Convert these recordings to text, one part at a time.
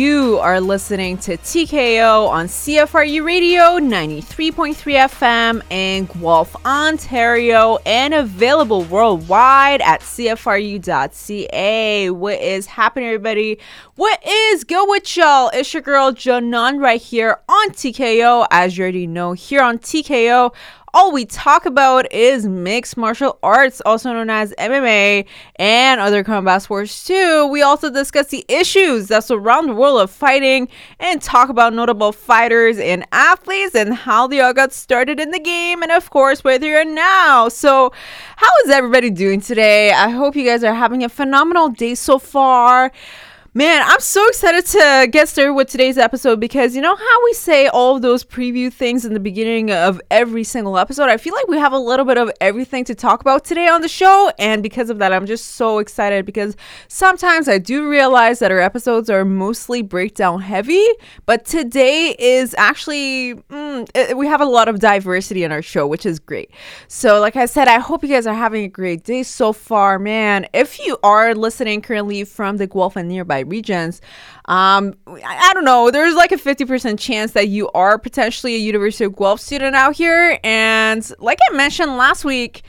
You are listening to TKO on CFRU Radio 93.3 FM in Guelph, Ontario, and available worldwide at CFRU.ca. What is happening, everybody? What is good with y'all? It's your girl Janan right here on TKO. As you already know, here on TKO, all we talk about is mixed martial arts, also known as MMA, and other combat sports too. We also discuss the issues that surround the world of fighting and talk about notable fighters and athletes and how they all got started in the game, and of course, where they are now. So, how is everybody doing today? I hope you guys are having a phenomenal day so far. Man, I'm so excited to get started with today's episode because you know how we say all those preview things in the beginning of every single episode? I feel like we have a little bit of everything to talk about today on the show. And because of that, I'm just so excited because sometimes I do realize that our episodes are mostly breakdown heavy, but today is actually, mm, it, we have a lot of diversity in our show, which is great. So, like I said, I hope you guys are having a great day so far, man. If you are listening currently from the Guelph and nearby regions. Um, I, I don't know. There's like a 50% chance that you are potentially a University of Guelph student out here. And like I mentioned last week,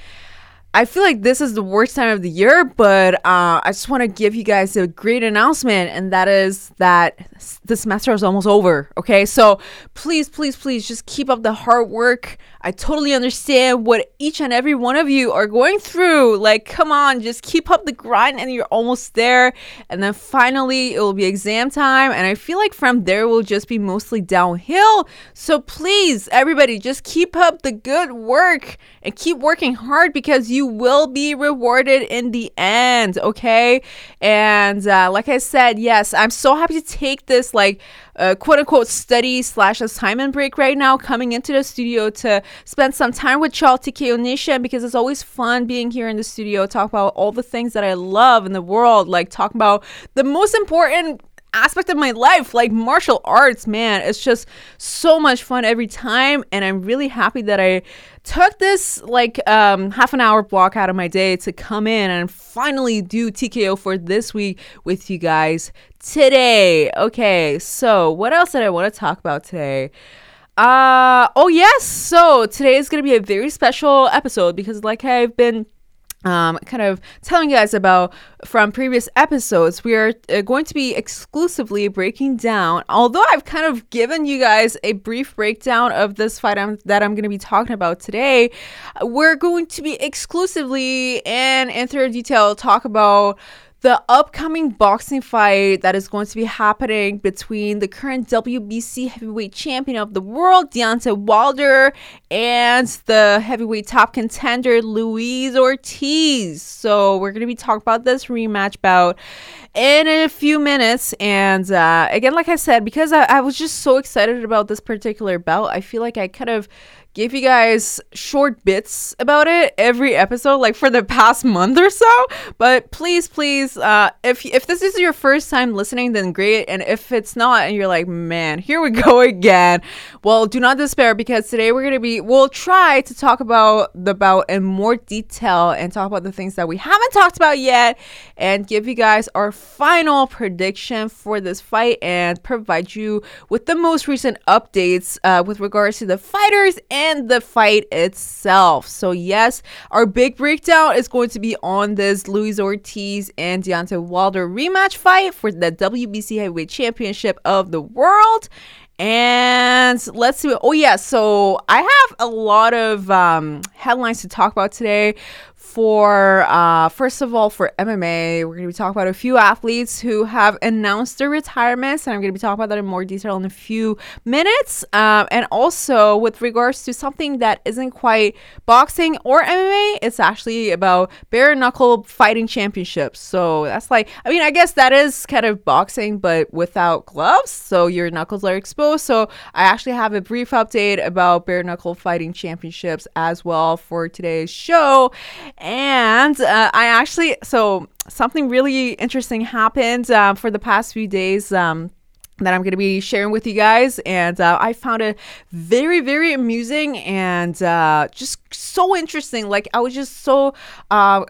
I feel like this is the worst time of the year, but uh, I just want to give you guys a great announcement, and that is that the semester is almost over. Okay, so please, please, please just keep up the hard work. I totally understand what each and every one of you are going through. Like, come on, just keep up the grind, and you're almost there. And then finally, it will be exam time, and I feel like from there, will just be mostly downhill. So please, everybody, just keep up the good work and keep working hard because you will be rewarded in the end. Okay, and uh, like I said, yes, I'm so happy to take this like uh, quote unquote study slash assignment break right now, coming into the studio to spend some time with y'all, TKO Nation, because it's always fun being here in the studio, talk about all the things that I love in the world, like talking about the most important aspect of my life. Like martial arts man it's just so much fun every time and i'm really happy that i took this like um, half an hour block out of my day to come in and finally do tko for this week with you guys today. Okay so what else did i want to talk about today? Uh oh yes so today is going to be a very special episode because like i've been um, kind of telling you guys about from previous episodes, we are uh, going to be exclusively breaking down. Although I've kind of given you guys a brief breakdown of this fight I'm, that I'm going to be talking about today, we're going to be exclusively and in thorough detail talk about the upcoming boxing fight that is going to be happening between the current WBC heavyweight champion of the world, Deontay Wilder, and the heavyweight top contender, Luis Ortiz. So, we're going to be talking about this rematch bout in a few minutes. And uh, again, like I said, because I, I was just so excited about this particular bout, I feel like I kind of give you guys short bits about it every episode like for the past month or so. But please please uh if if this is your first time listening then great. And if it's not and you're like man here we go again. Well do not despair because today we're gonna be we'll try to talk about the bout in more detail and talk about the things that we haven't talked about yet and give you guys our final prediction for this fight and provide you with the most recent updates uh, with regards to the fighters and and the fight itself. So, yes, our big breakdown is going to be on this Luis Ortiz and Deontay Wilder rematch fight for the WBC Heavyweight Championship of the world. And let's see. Oh, yeah. So I have a lot of um, headlines to talk about today for uh, first of all for MMA, we're going to be talking about a few athletes who have announced their retirements, and I'm going to be talking about that in more detail in a few minutes. Um, and also with regards to something that isn't quite boxing or MMA, it's actually about bare knuckle fighting championships. So that's like, I mean, I guess that is kind of boxing, but without gloves, so your knuckles are exposed. So I actually have a brief update about bare knuckle fighting championships as well for today's show. And uh, I actually, so something really interesting happened uh, for the past few days. Um, that I'm going to be sharing with you guys. And uh, I found it very, very amusing and uh, just so interesting. Like, I was just so, uh,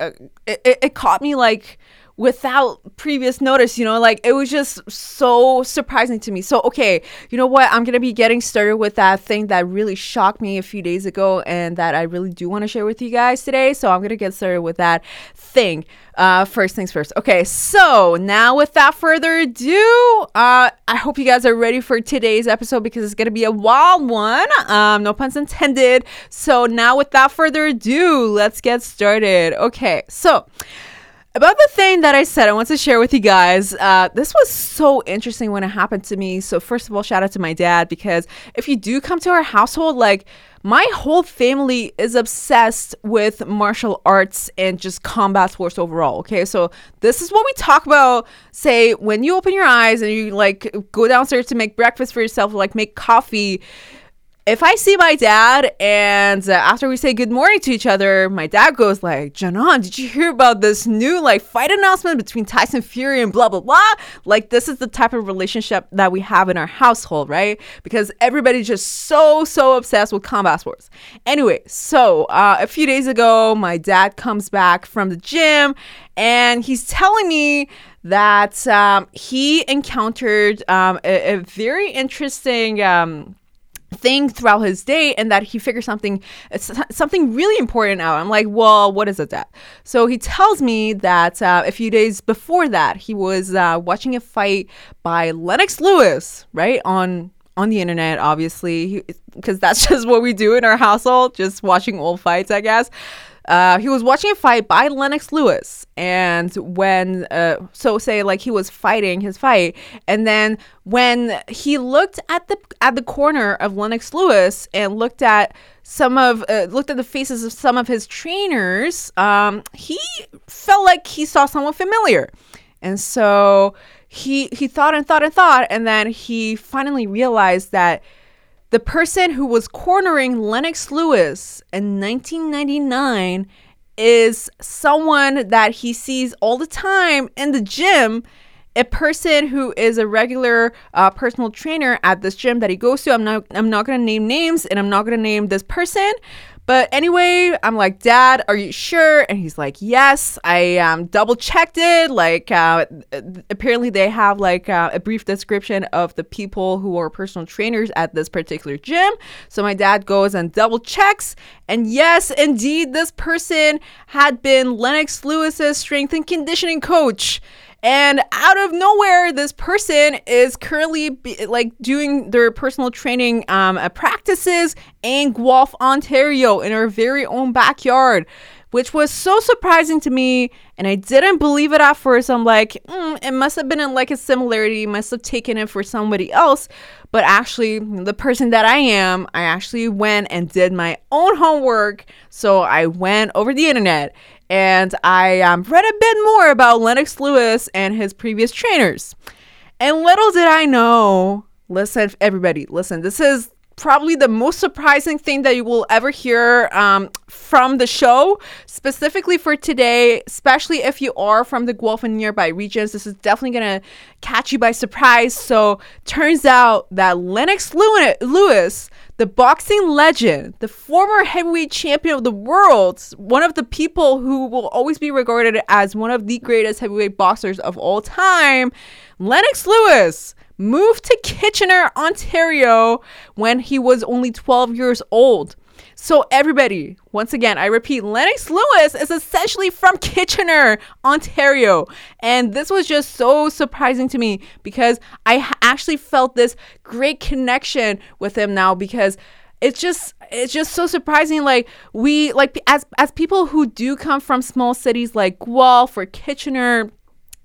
it, it, it caught me like, without previous notice, you know, like it was just so surprising to me. So, okay, you know what? I'm going to be getting started with that thing that really shocked me a few days ago and that I really do want to share with you guys today. So, I'm going to get started with that thing. Uh, first things first. Okay, so now without further ado, uh, I hope you guys are ready for today's episode because it's going to be a wild one. Um, no puns intended. So, now without further ado, let's get started. Okay, so about the thing that I said, I want to share with you guys. Uh, this was so interesting when it happened to me. So, first of all, shout out to my dad because if you do come to our household, like my whole family is obsessed with martial arts and just combat sports overall. Okay, so this is what we talk about. Say, when you open your eyes and you like go downstairs to make breakfast for yourself, like make coffee if I see my dad and uh, after we say good morning to each other, my dad goes like, "Janan, did you hear about this new like fight announcement between Tyson Fury and blah blah blah?" Like this is the type of relationship that we have in our household, right? Because everybody's just so so obsessed with combat sports. Anyway, so uh, a few days ago, my dad comes back from the gym and he's telling me that um, he encountered um, a, a, very interesting. Um, thing throughout his day and that he figures something something really important out. I'm like well what is it that? So he tells me that uh, a few days before that he was uh, watching a fight by lennox lewis right on on the internet obviously. Because that's just what we do in our household just watching old fights i guess uh, he was watching a fight by Lennox Lewis, and when uh, so say like he was fighting his fight, and then when he looked at the at the corner of Lennox Lewis and looked at some of uh, looked at the faces of some of his trainers, um, he felt like he saw someone familiar, and so he he thought and thought and thought, and then he finally realized that the person who was cornering Lennox Lewis in 1999 is someone that he sees all the time in the gym a person who is a regular uh, personal trainer at this gym that he goes to. I'm not I'm not gonna name names and I'm not gonna name this person, but anyway, I'm like, Dad, are you sure? And he's like, Yes, I um, double checked it. Like, uh, apparently, they have like uh, a brief description of the people who are personal trainers at this particular gym. So my dad goes and double checks. And yes, indeed, this person had been Lennox Lewis's strength and conditioning coach. And out of nowhere, this person is currently be, like doing their personal training um, practices in Guelph, Ontario, in our very own backyard, which was so surprising to me. And I didn't believe it at first. I'm like, mm, it must have been in like a similarity, must have taken it for somebody else. But actually, the person that I am, I actually went and did my own homework. So I went over the internet and I um, read a bit more about Lennox Lewis and his previous trainers. And little did I know, listen, everybody, listen, this is probably the most surprising thing that you will ever hear um, from the show, specifically for today, especially if you are from the Guelph and nearby regions. This is definitely going to catch you by surprise. So, turns out that Lennox Lewis the boxing legend, the former heavyweight champion of the world, one of the people who will always be regarded as one of the greatest heavyweight boxers of all time, Lennox Lewis, moved to Kitchener, Ontario when he was only 12 years old. So, everybody, once again, I repeat, Lennox Lewis is essentially from Kitchener, Ontario. And this was just so surprising to me because I actually felt this great connection with him now because it's just it's just so surprising like we like as as people who do come from small cities like Guelph or Kitchener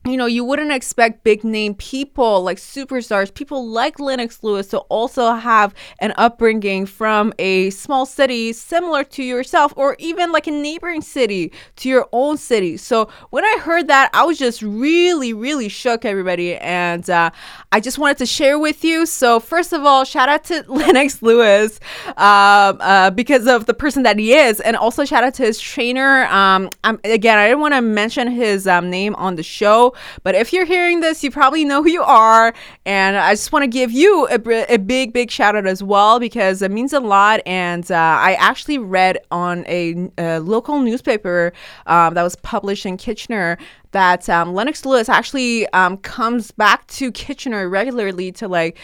you know, you wouldn't expect big name people like superstars, people like Lennox Lewis to also have an upbringing from a small city similar to yourself or even like a neighboring city to your own city. So when I heard that, I was just really, really shook, everybody. And uh, I just wanted to share with you. So, first of all, shout out to Lennox Lewis um, uh, because of the person that he is. And also shout out to his trainer. Um, again, I didn't want to mention his um, name on the show But if you're hearing this, you probably know who you are. And I just want to give you a, a, big, big shout out as well because it means a lot. And uh, I actually read on a, a local newspaper um, that was published in Kitchener that um, Lennox Lewis actually um, comes back to Kitchener regularly to like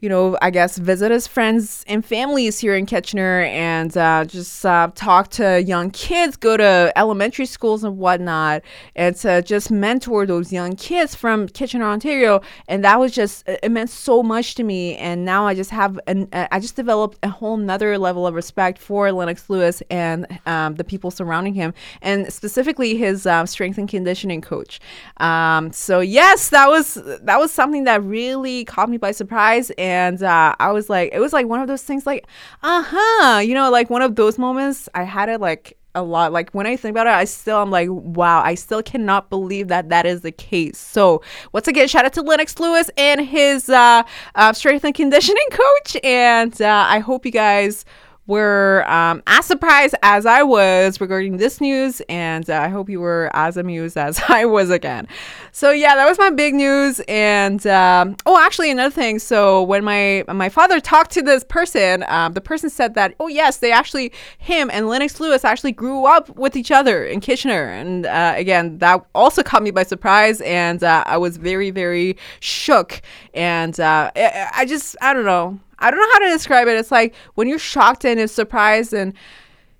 you know, I guess visit his friends and families here in Kitchener and uh, just uh, talk to young kids, go to elementary schools and whatnot, and to just mentor those young kids from Kitchener, Ontario. And that was just, it meant so much to me. And now I just have, an, uh, I just developed a whole nother level of respect for Lennox Lewis and um, the people surrounding him, and specifically his uh, strength and conditioning coach. Um, so yes, that was that was something that really caught me by surprise. And and uh, I was like, it was like one of those things, like, uh huh, you know, like one of those moments. I had it like a lot. Like when I think about it, I still I'm like, wow, I still cannot believe that that is the case. So once again, shout out to Lennox Lewis and his uh, uh, strength and conditioning coach, and uh, I hope you guys were um, as surprised as I was regarding this news, and uh, I hope you were as amused as I was again. So yeah, that was my big news. And um, oh, actually, another thing. So when my my father talked to this person, um, the person said that oh yes, they actually him and Lennox Lewis actually grew up with each other in Kitchener, and uh, again that also caught me by surprise, and uh, I was very very shook, and uh, I, I just I don't know. I don't know how to describe it. It's like when you're shocked and it's surprised and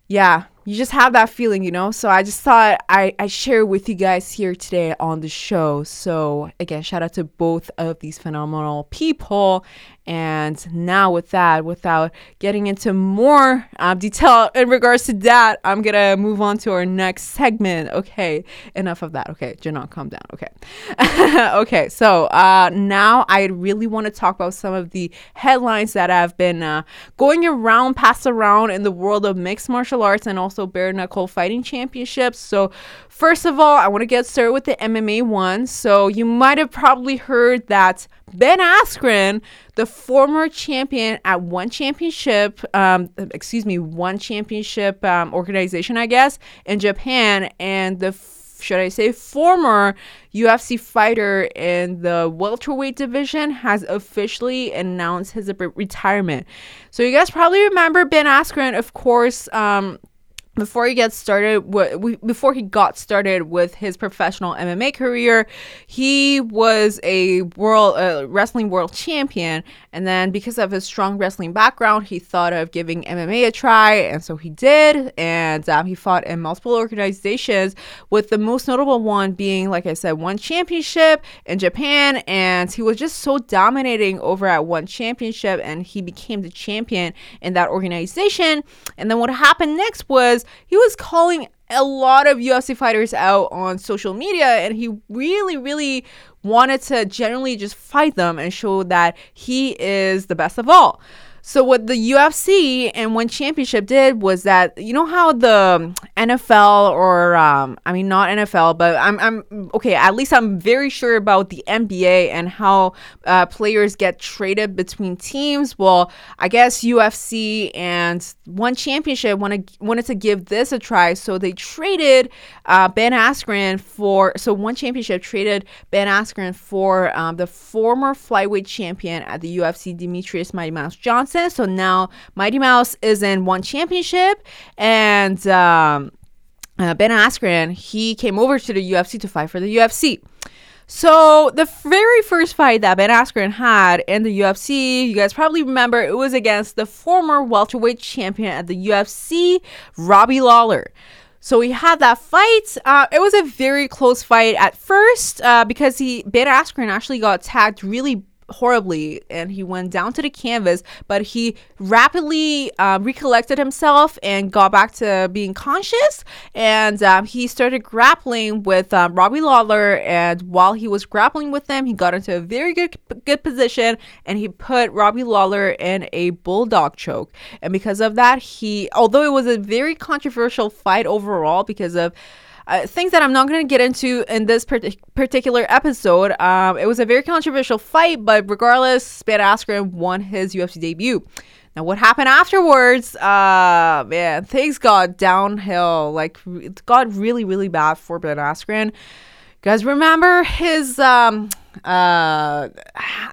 yeah, you just have that feeling, you know? So I just thought I, I share with you guys here today on the show. So again, shout out to both of these phenomenal people. And now, with that, without getting into more um, detail in regards to that, I'm gonna move on to our next segment. Okay, enough of that. Okay, Janelle, calm down. Okay, okay. So uh, now I really want to talk about some of the headlines that have been uh, going around, passed around in the world of mixed martial arts and also bare knuckle fighting championships. So first of all, I want to get started with the MMA one. So you might have probably heard that Ben Askren, the former champion at one championship, um, excuse me, one championship um, organization, I guess, in Japan, and the should I say former UFC fighter in the welterweight division has officially announced his retirement. So you guys probably remember Ben Askren, of course. Um, before he gets started before he got started with his professional MMA career, he was a world uh, wrestling world champion. And then because of his strong wrestling background, he thought of giving MMA a try. And so he did. And um, he fought in multiple organizations with the most notable one being like I said one championship in Japan. And he was just so dominating over at one championship. And he became the champion in that organization. And then what happened next was he was calling a lot of UFC fighters out on social media and he really, really wanted to generally just fight them and show that he is the best of all. So what the UFC and one championship did was that you know how the NFL or um, I mean not NFL, but I'm I'm okay. At least I'm very sure about the NBA and how uh, players get traded between teams. Well, I guess UFC and one championship wanted wanted to give this a try, so they traded uh, Ben Askren for so one championship traded Ben Askren for um, the former flyweight champion at the UFC, Demetrious Mighty Mouse Johnson. Johnson. So now Mighty Mouse is in one championship, and um, uh, Ben Askren he came over to the UFC to fight for the UFC. So the very first fight that Ben Askren had in the UFC, you guys probably remember, it was against the former welterweight champion at the UFC, Robbie Lawler. So we had that fight. Uh, it was a very close fight at first uh, because he Ben Askren actually got tagged really horribly and he went down to the canvas, but he rapidly uh, recollected himself and got back to being conscious. And um, he started grappling with um, Robbie Lawler. And while he was grappling with them, he got into a very good good position and he put Robbie Lawler in a bulldog choke. And because of that, he, although it was a very controversial fight overall because of uh, things that I'm not going to get into in this particular episode. Um, it was a very controversial fight, but regardless, Ben Askren won his UFC debut. Now, what happened afterwards? Uh, man, things got downhill. Like, it got really, really bad for Ben Askren. guys remember his um uh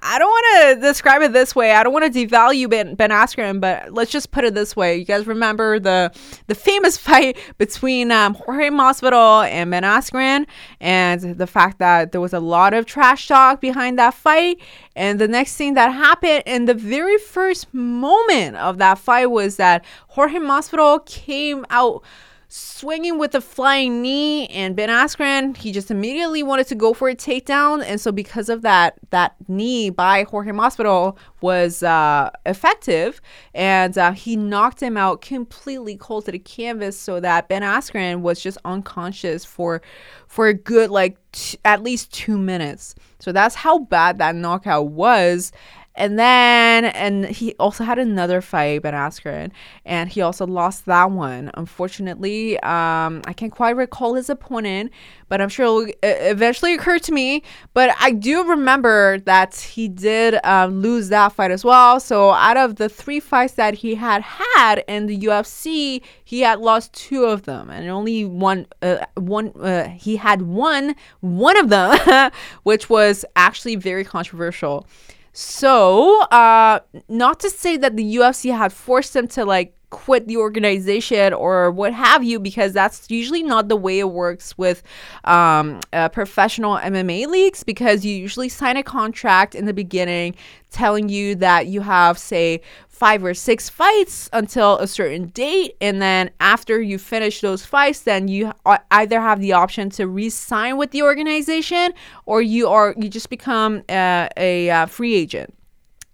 I don't want to describe it this way. I don't want to devalue Ben Ben Askren, but let's just put it this way. You guys remember the the famous fight between um, Jorge Masvidal and Ben Askren, and the fact that there was a lot of trash talk behind that fight. And the next thing that happened in the very first moment of that fight was that Jorge Masvidal came out swinging with a flying knee and Ben Askren he just immediately wanted to go for a takedown and so because of that that knee by Jorge Masvidal was uh, effective and uh, he knocked him out completely cold to the canvas so that Ben Askren was just unconscious for for a good like t- at least 2 minutes. So that's how bad that knockout was and then, and he also had another fight, Ben Askren, and he also lost that one. Unfortunately, um, I can't quite recall his opponent, but I'm sure it'll eventually occur to me. But I do remember that he did um, lose that fight as well. So out of the three fights that he had had in the UFC, he had lost two of them, and only one, uh, one, uh, he had won one of them, which was actually very controversial. So, uh, not to say that the UFC had forced him to like quit the organization or what have you, because that's usually not the way it works with um, uh, professional MMA leagues, because you usually sign a contract in the beginning telling you that you have, say, five or six fights until a certain date and then after you finish those fights then you either have the option to re-sign with the organization or you are you just become a, a, a free agent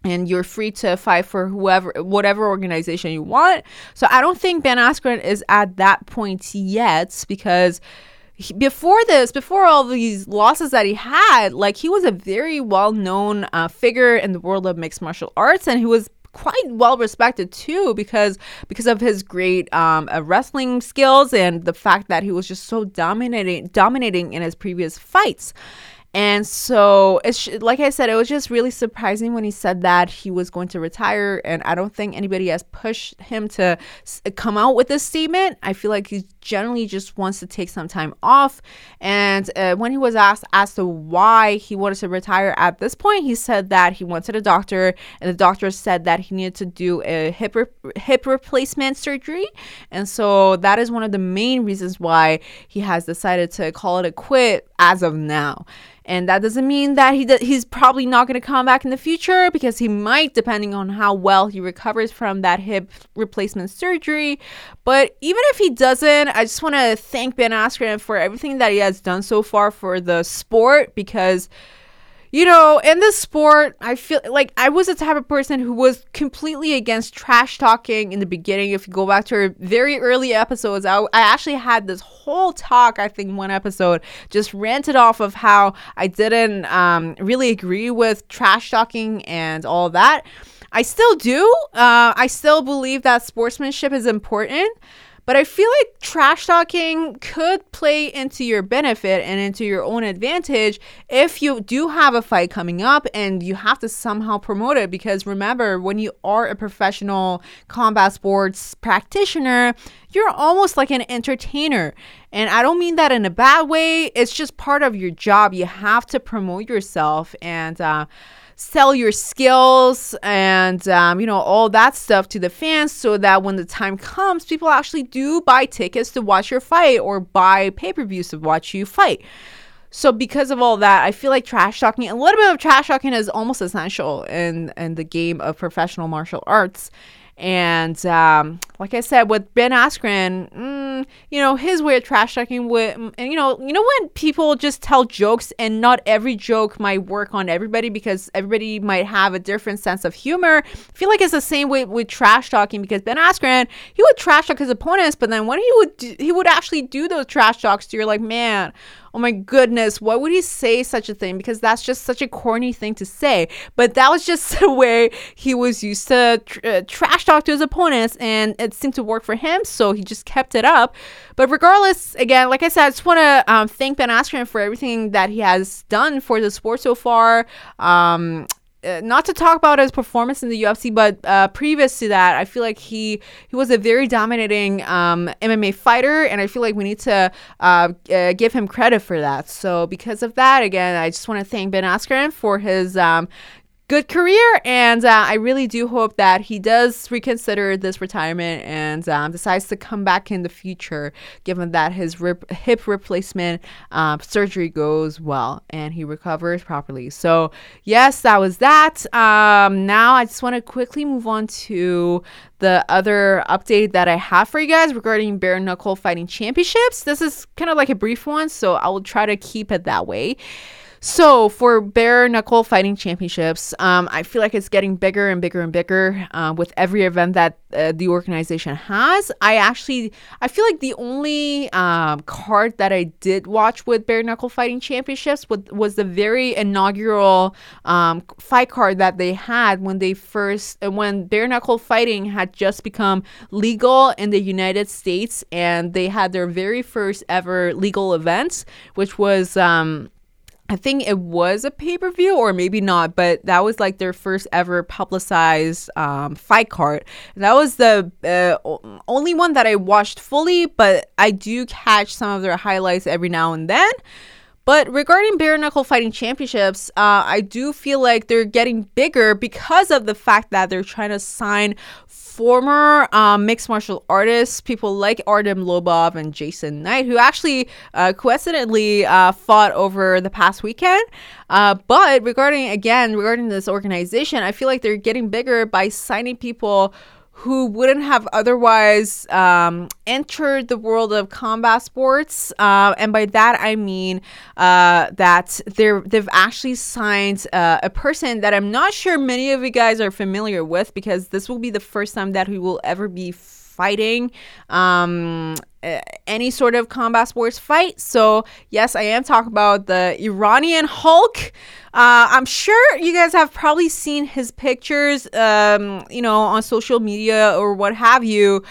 and you're free to fight for whoever whatever organization you want so i don't think ben askren is at that point yet because he, before this, before all these losses that he had, like he was a very well known uh, figure in the world of mixed martial arts, and he was quite well respected too because because of his great um, uh, wrestling skills and the fact that he was just so dominating dominating in his previous fights. And so it's like I said, it was just really surprising when he said that he was going to retire. And I don't think anybody has pushed him to come out with this statement. I feel like he generally just wants to take some time off. And uh, when he was asked as to why he wanted to retire at this point, he said that he went to the doctor, and the doctor said that he needed to do a hip re- hip replacement surgery. And so that is one of the main reasons why he has decided to call it a quit as of now. And that doesn't mean that he he's probably not going to come back in the future because he might, depending on how well he recovers from that hip replacement surgery. But even if he doesn't, I just want to thank Ben Askren for everything that he has done so far for the sport because you know, in this sport, I feel like I was the type of person who was completely against trash talking in the beginning. If you go back to our very early episodes, I, I actually had this whole talk, I think one episode, just ranted off of how I didn't um, really agree with trash talking and all that. I still do. Uh, I still believe that sportsmanship is important. But I feel like trash talking could play into your benefit and into your own advantage if you do have a fight coming up and you have to somehow promote it. Because remember, when you are a professional combat sports practitioner, you're almost like an entertainer. And I don't mean that in a bad way, it's just part of your job. You have to promote yourself. And, uh, sell your skills and um, you know all that stuff to the fans so that when the time comes people actually do buy tickets to watch your fight or buy pay-per-views to watch you fight. So because of all that i feel like trash talking a little bit of trash talking is almost essential in in the game of professional martial arts and um, like I said, with Ben Askren, mm, you know, his way of trash talking with, and you know, you know when people just tell jokes and not every joke might work on everybody because everybody might have a different sense of humor. I feel like it's the same way with trash talking because Ben Askren, he would trash talk his opponents, but then when he would do, he would actually do those trash talks, you're like, man, oh my goodness, why would he say such a thing? Because that's just such a corny thing to say. But that was just the way he was used to tr- uh, trash talk to his opponents, and it seemed to work for him, so he just kept it up. But regardless, again, like I said, I just want to um, thank Ben Askren for everything that he has done for the sport so far. Um, uh, not to talk about his performance in the UFC, but uh, previous to that, I feel like he he was a very dominating um, MMA fighter, and I feel like we need to uh, uh, give him credit for that. So because of that, again, I just want to thank Ben Askren for his um, good career. And uh, I really do hope that he does reconsider this retirement and um, decides to come back in the future, given that his rip, hip replacement um, surgery goes well and he recovers properly. So, yes, that was that. Um, now, I just want to quickly move on to the other update that I have for you guys regarding bare knuckle fighting championships. This is kind of like a brief one, so I will try to keep it that way. So for bare knuckle fighting championships, um, I feel like it's getting bigger and bigger and bigger uh, with every event that uh, the organization has. I actually, I feel like the only um, card that I did watch with bare knuckle fighting championships was, was the very inaugural um, fight card that they had when they first, uh, when bare knuckle fighting had just become legal in the United States, and they had their very first ever legal event, which was. Um, I think it was a pay per view or maybe not, but that was like their first ever publicized um, fight card. That was the uh, only one that I watched fully, but I do catch some of their highlights every now and then. But regarding bare knuckle fighting championships, uh, I do feel like they're getting bigger because of the fact that they're trying to sign former um, mixed martial artists, people like Artem Lobov and Jason Knight, who actually uh, coincidentally uh, fought over the past weekend. Uh, but regarding, again, regarding this organization, I feel like they're getting bigger by signing people who wouldn't have otherwise um, entered the world of combat sports. Uh, and by that, I mean uh, that they're, they've actually signed uh, a person that I'm not sure many of you guys are familiar with because this will be the first time that we will ever be fighting um, any sort of combat sports fight. So, yes, I am talking about the Iranian Hulk. Uh, I'm sure you guys have probably seen his pictures, um, you know, on social media or what have you.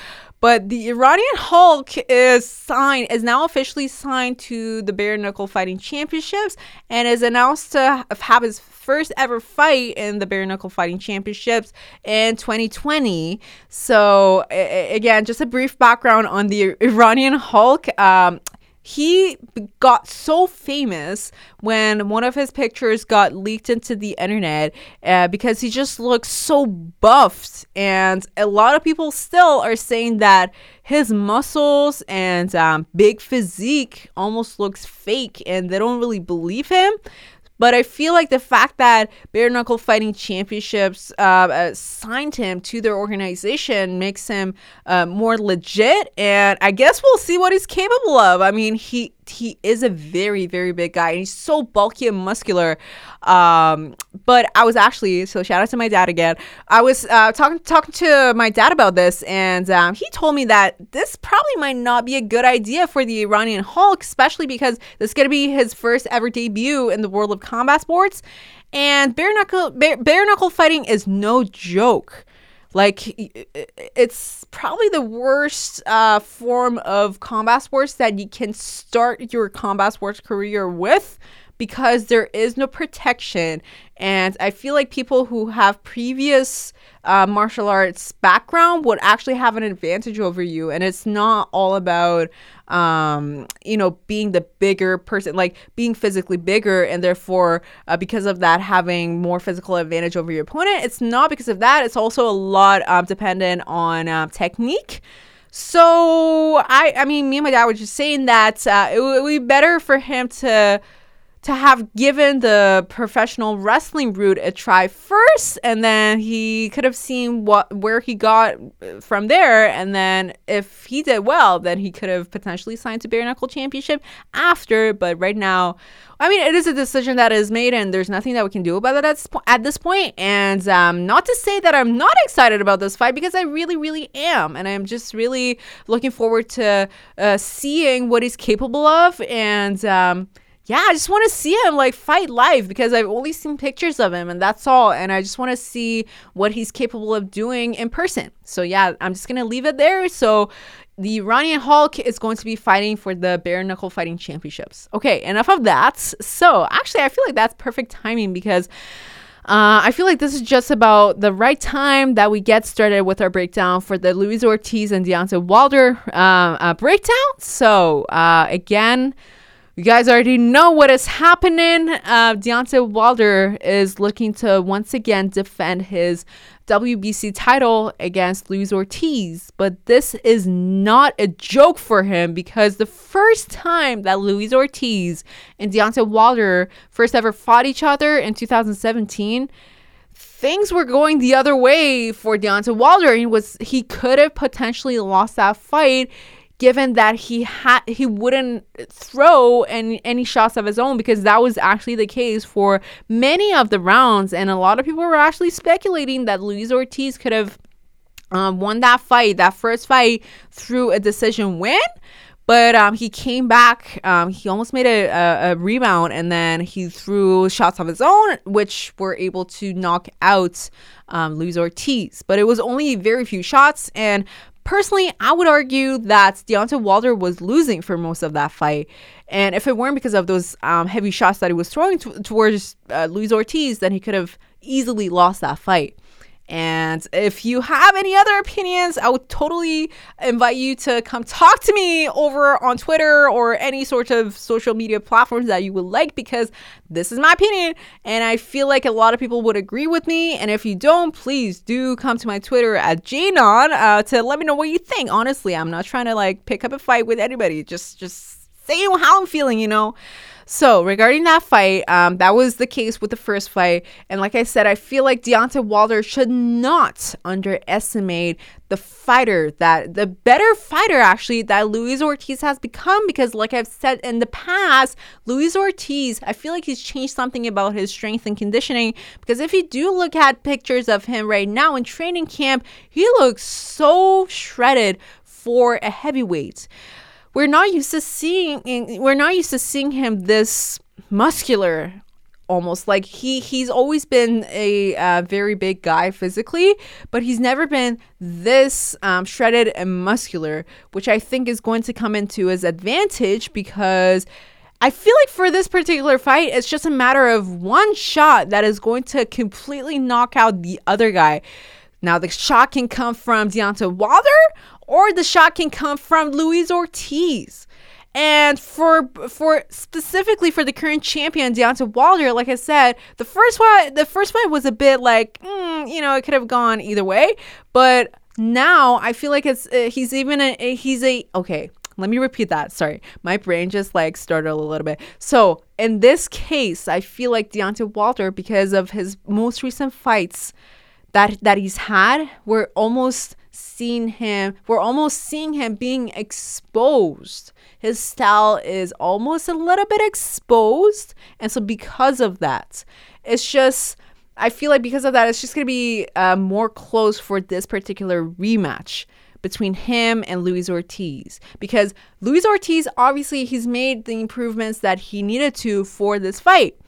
But the Iranian Hulk is signed, is now officially signed to the bare knuckle fighting championships and is announced to have his first ever fight in the bare knuckle fighting championships in 2020. So, again, just a brief background on the Iranian Hulk. Um, he got so famous when one of his pictures got leaked into the internet uh, because he just looks so buffed. And a lot of people still are saying that his muscles and um, big physique almost looks fake and they don't really believe him but I feel like the fact that Bare Knuckle Fighting Championships uh, uh, signed him to their organization makes him uh, more legit. And I guess we'll see what he's capable of. I mean, he he is a very very big guy and he's so bulky and muscular. Um, but i was actually so shout out to my dad again. I was uh, talking talking to my dad about this and um, he told me that this probably might not be a good idea for the iranian hulk especially because this is going to be his first ever debut in the world of combat sports. And bare knuckle bare, bare knuckle fighting is no joke like it's probably the worst uh, form of combat sports that you can start your combat sports career with because there is no protection. And I feel like people who have previous uh, martial arts background would actually have an advantage over you. And it's not all about, um, you know, being the bigger person, like being physically bigger, and therefore, uh, because of that, having more physical advantage over your opponent. It's not because of that. It's also a lot um, dependent on uh, technique. So I, I mean, me and my dad were just saying that uh, it would be better for him to to have given the professional wrestling route a try first and then he could have seen what where he got from there. And then if he did well then he could have potentially signed to bare knuckle championship after. But right now i mean it is a decision that is made and there's nothing that we can do about it at, at this point. And um, not to say that i'm not excited about this fight because i really really am. And i'm just really looking forward to uh, seeing what he's capable of. And um, yeah, I just want to see him like fight live because I've only seen pictures of him and that's all. And I just want to see what he's capable of doing in person. So yeah, I'm just gonna leave it there. So the Iranian Hulk is going to be fighting for the bare knuckle fighting championships. Okay, enough of that. So actually, I feel like that's perfect timing because Uh, I feel like this is just about the right time that we get started with our breakdown for the Luis Ortiz and Deontay Wilder uh, uh, breakdown. So, uh, again, you guys already know what is happening. Uh, Deontay Wilder is looking to once again defend his WBC title against Luis Ortiz. But this is not a joke for him because the first time that Luis Ortiz and Deontay Wilder first ever fought each other in 2017, things were going the other way for Deontay Wilder. He was he could have potentially lost that fight given that he had he wouldn't throw any any shots of his own because that was actually the case for many of the rounds and a lot of people were actually speculating that Luis Ortiz could have um, won that fight that first fight through a decision win but um, he came back. Um, he almost made a, a, a, rebound, and then he threw shots of his own, which were able to knock out um, Luis Ortiz. But it was only very few shots, and Personally, I would argue that Deontay Wilder was losing for most of that fight. And if it weren't because of those um, heavy shots that he was throwing t- towards uh, Luis Ortiz, then he could have easily lost that fight. And if you have any other opinions, I would totally invite you to come talk to me over on Twitter or any sort of social media platforms that you would like because this is my opinion and I feel like a lot of people would agree with me. And if you don't, please do come to my Twitter at JNon uh, to let me know what you think. Honestly, I'm not trying to like pick up a fight with anybody. Just just say how I'm feeling, you know. So regarding that fight, um, that was the case with the first fight, and like I said, I feel like Deontay Wilder should not underestimate the fighter that the better fighter actually that Luis Ortiz has become. Because, like I've said in the past, Luis Ortiz, I feel like he's changed something about his strength and conditioning. Because if you do look at pictures of him right now in training camp, he looks so shredded for a heavyweight we're not used to seeing we're not used to seeing him this muscular almost like he he's always been a uh, very big guy physically but he's never been this um, shredded and muscular which i think is going to come into his advantage because I feel like for this particular fight, it's just a matter of one shot that is going to completely knock out the other guy. Now, the shot can come from Deontay Wilder or the shot can come from Luis Ortiz. And for for specifically for the current champion Deontay Wilder, like I said, the first one the first fight was a bit like mm, you know it could have gone either way, but now I feel like it's uh, he's even a he's a okay. Let me repeat that. Sorry, my brain just like started a little bit. So in this case, I feel like Deontay Wilder because of his most recent fights that that he's had, we're almost seeing him, we're almost seeing him being exposed. His style is almost a little bit exposed. And so, because of that, it's just, I feel like because of that, it's just going to be uh, more close for this particular rematch between him and Luis Ortiz because Luis Ortiz obviously he's made the improvements that he needed to for this fight.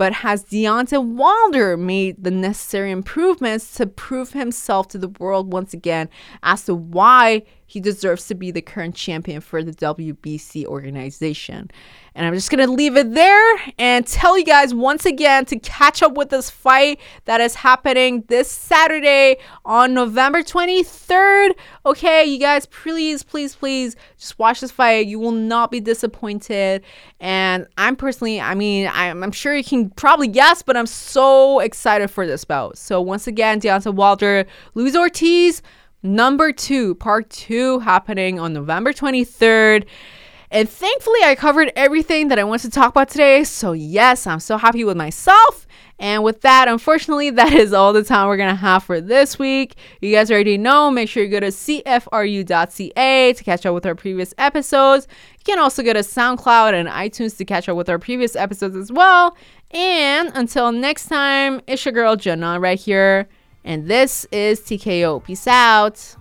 But has Deontay Wilder made the necessary improvements to prove himself to the world once again as to why he deserves to be the current champion for the WBC organization. And I'm just going to leave it there and tell you guys once again to catch up with this fight that is happening this Saturday on November 23rd. Okay, you guys, please, please, please just watch this fight. You will not be disappointed. And I'm personally, I mean, I'm, I'm sure you can probably guess, but I'm so excited for this bout. So once again, Deontay Wilder, Luis Ortiz, number two, part two, happening on November 23rd. And thankfully, I covered everything that I wanted to talk about today. So, yes, I'm so happy with myself. And with that, unfortunately, that is all the time we're going to have for this week. You guys already know, make sure you go to cfru.ca to catch up with our previous episodes. You can also go to SoundCloud and iTunes to catch up with our previous episodes as well. And until next time, it's your girl Jenna right here. And this is TKO. Peace out.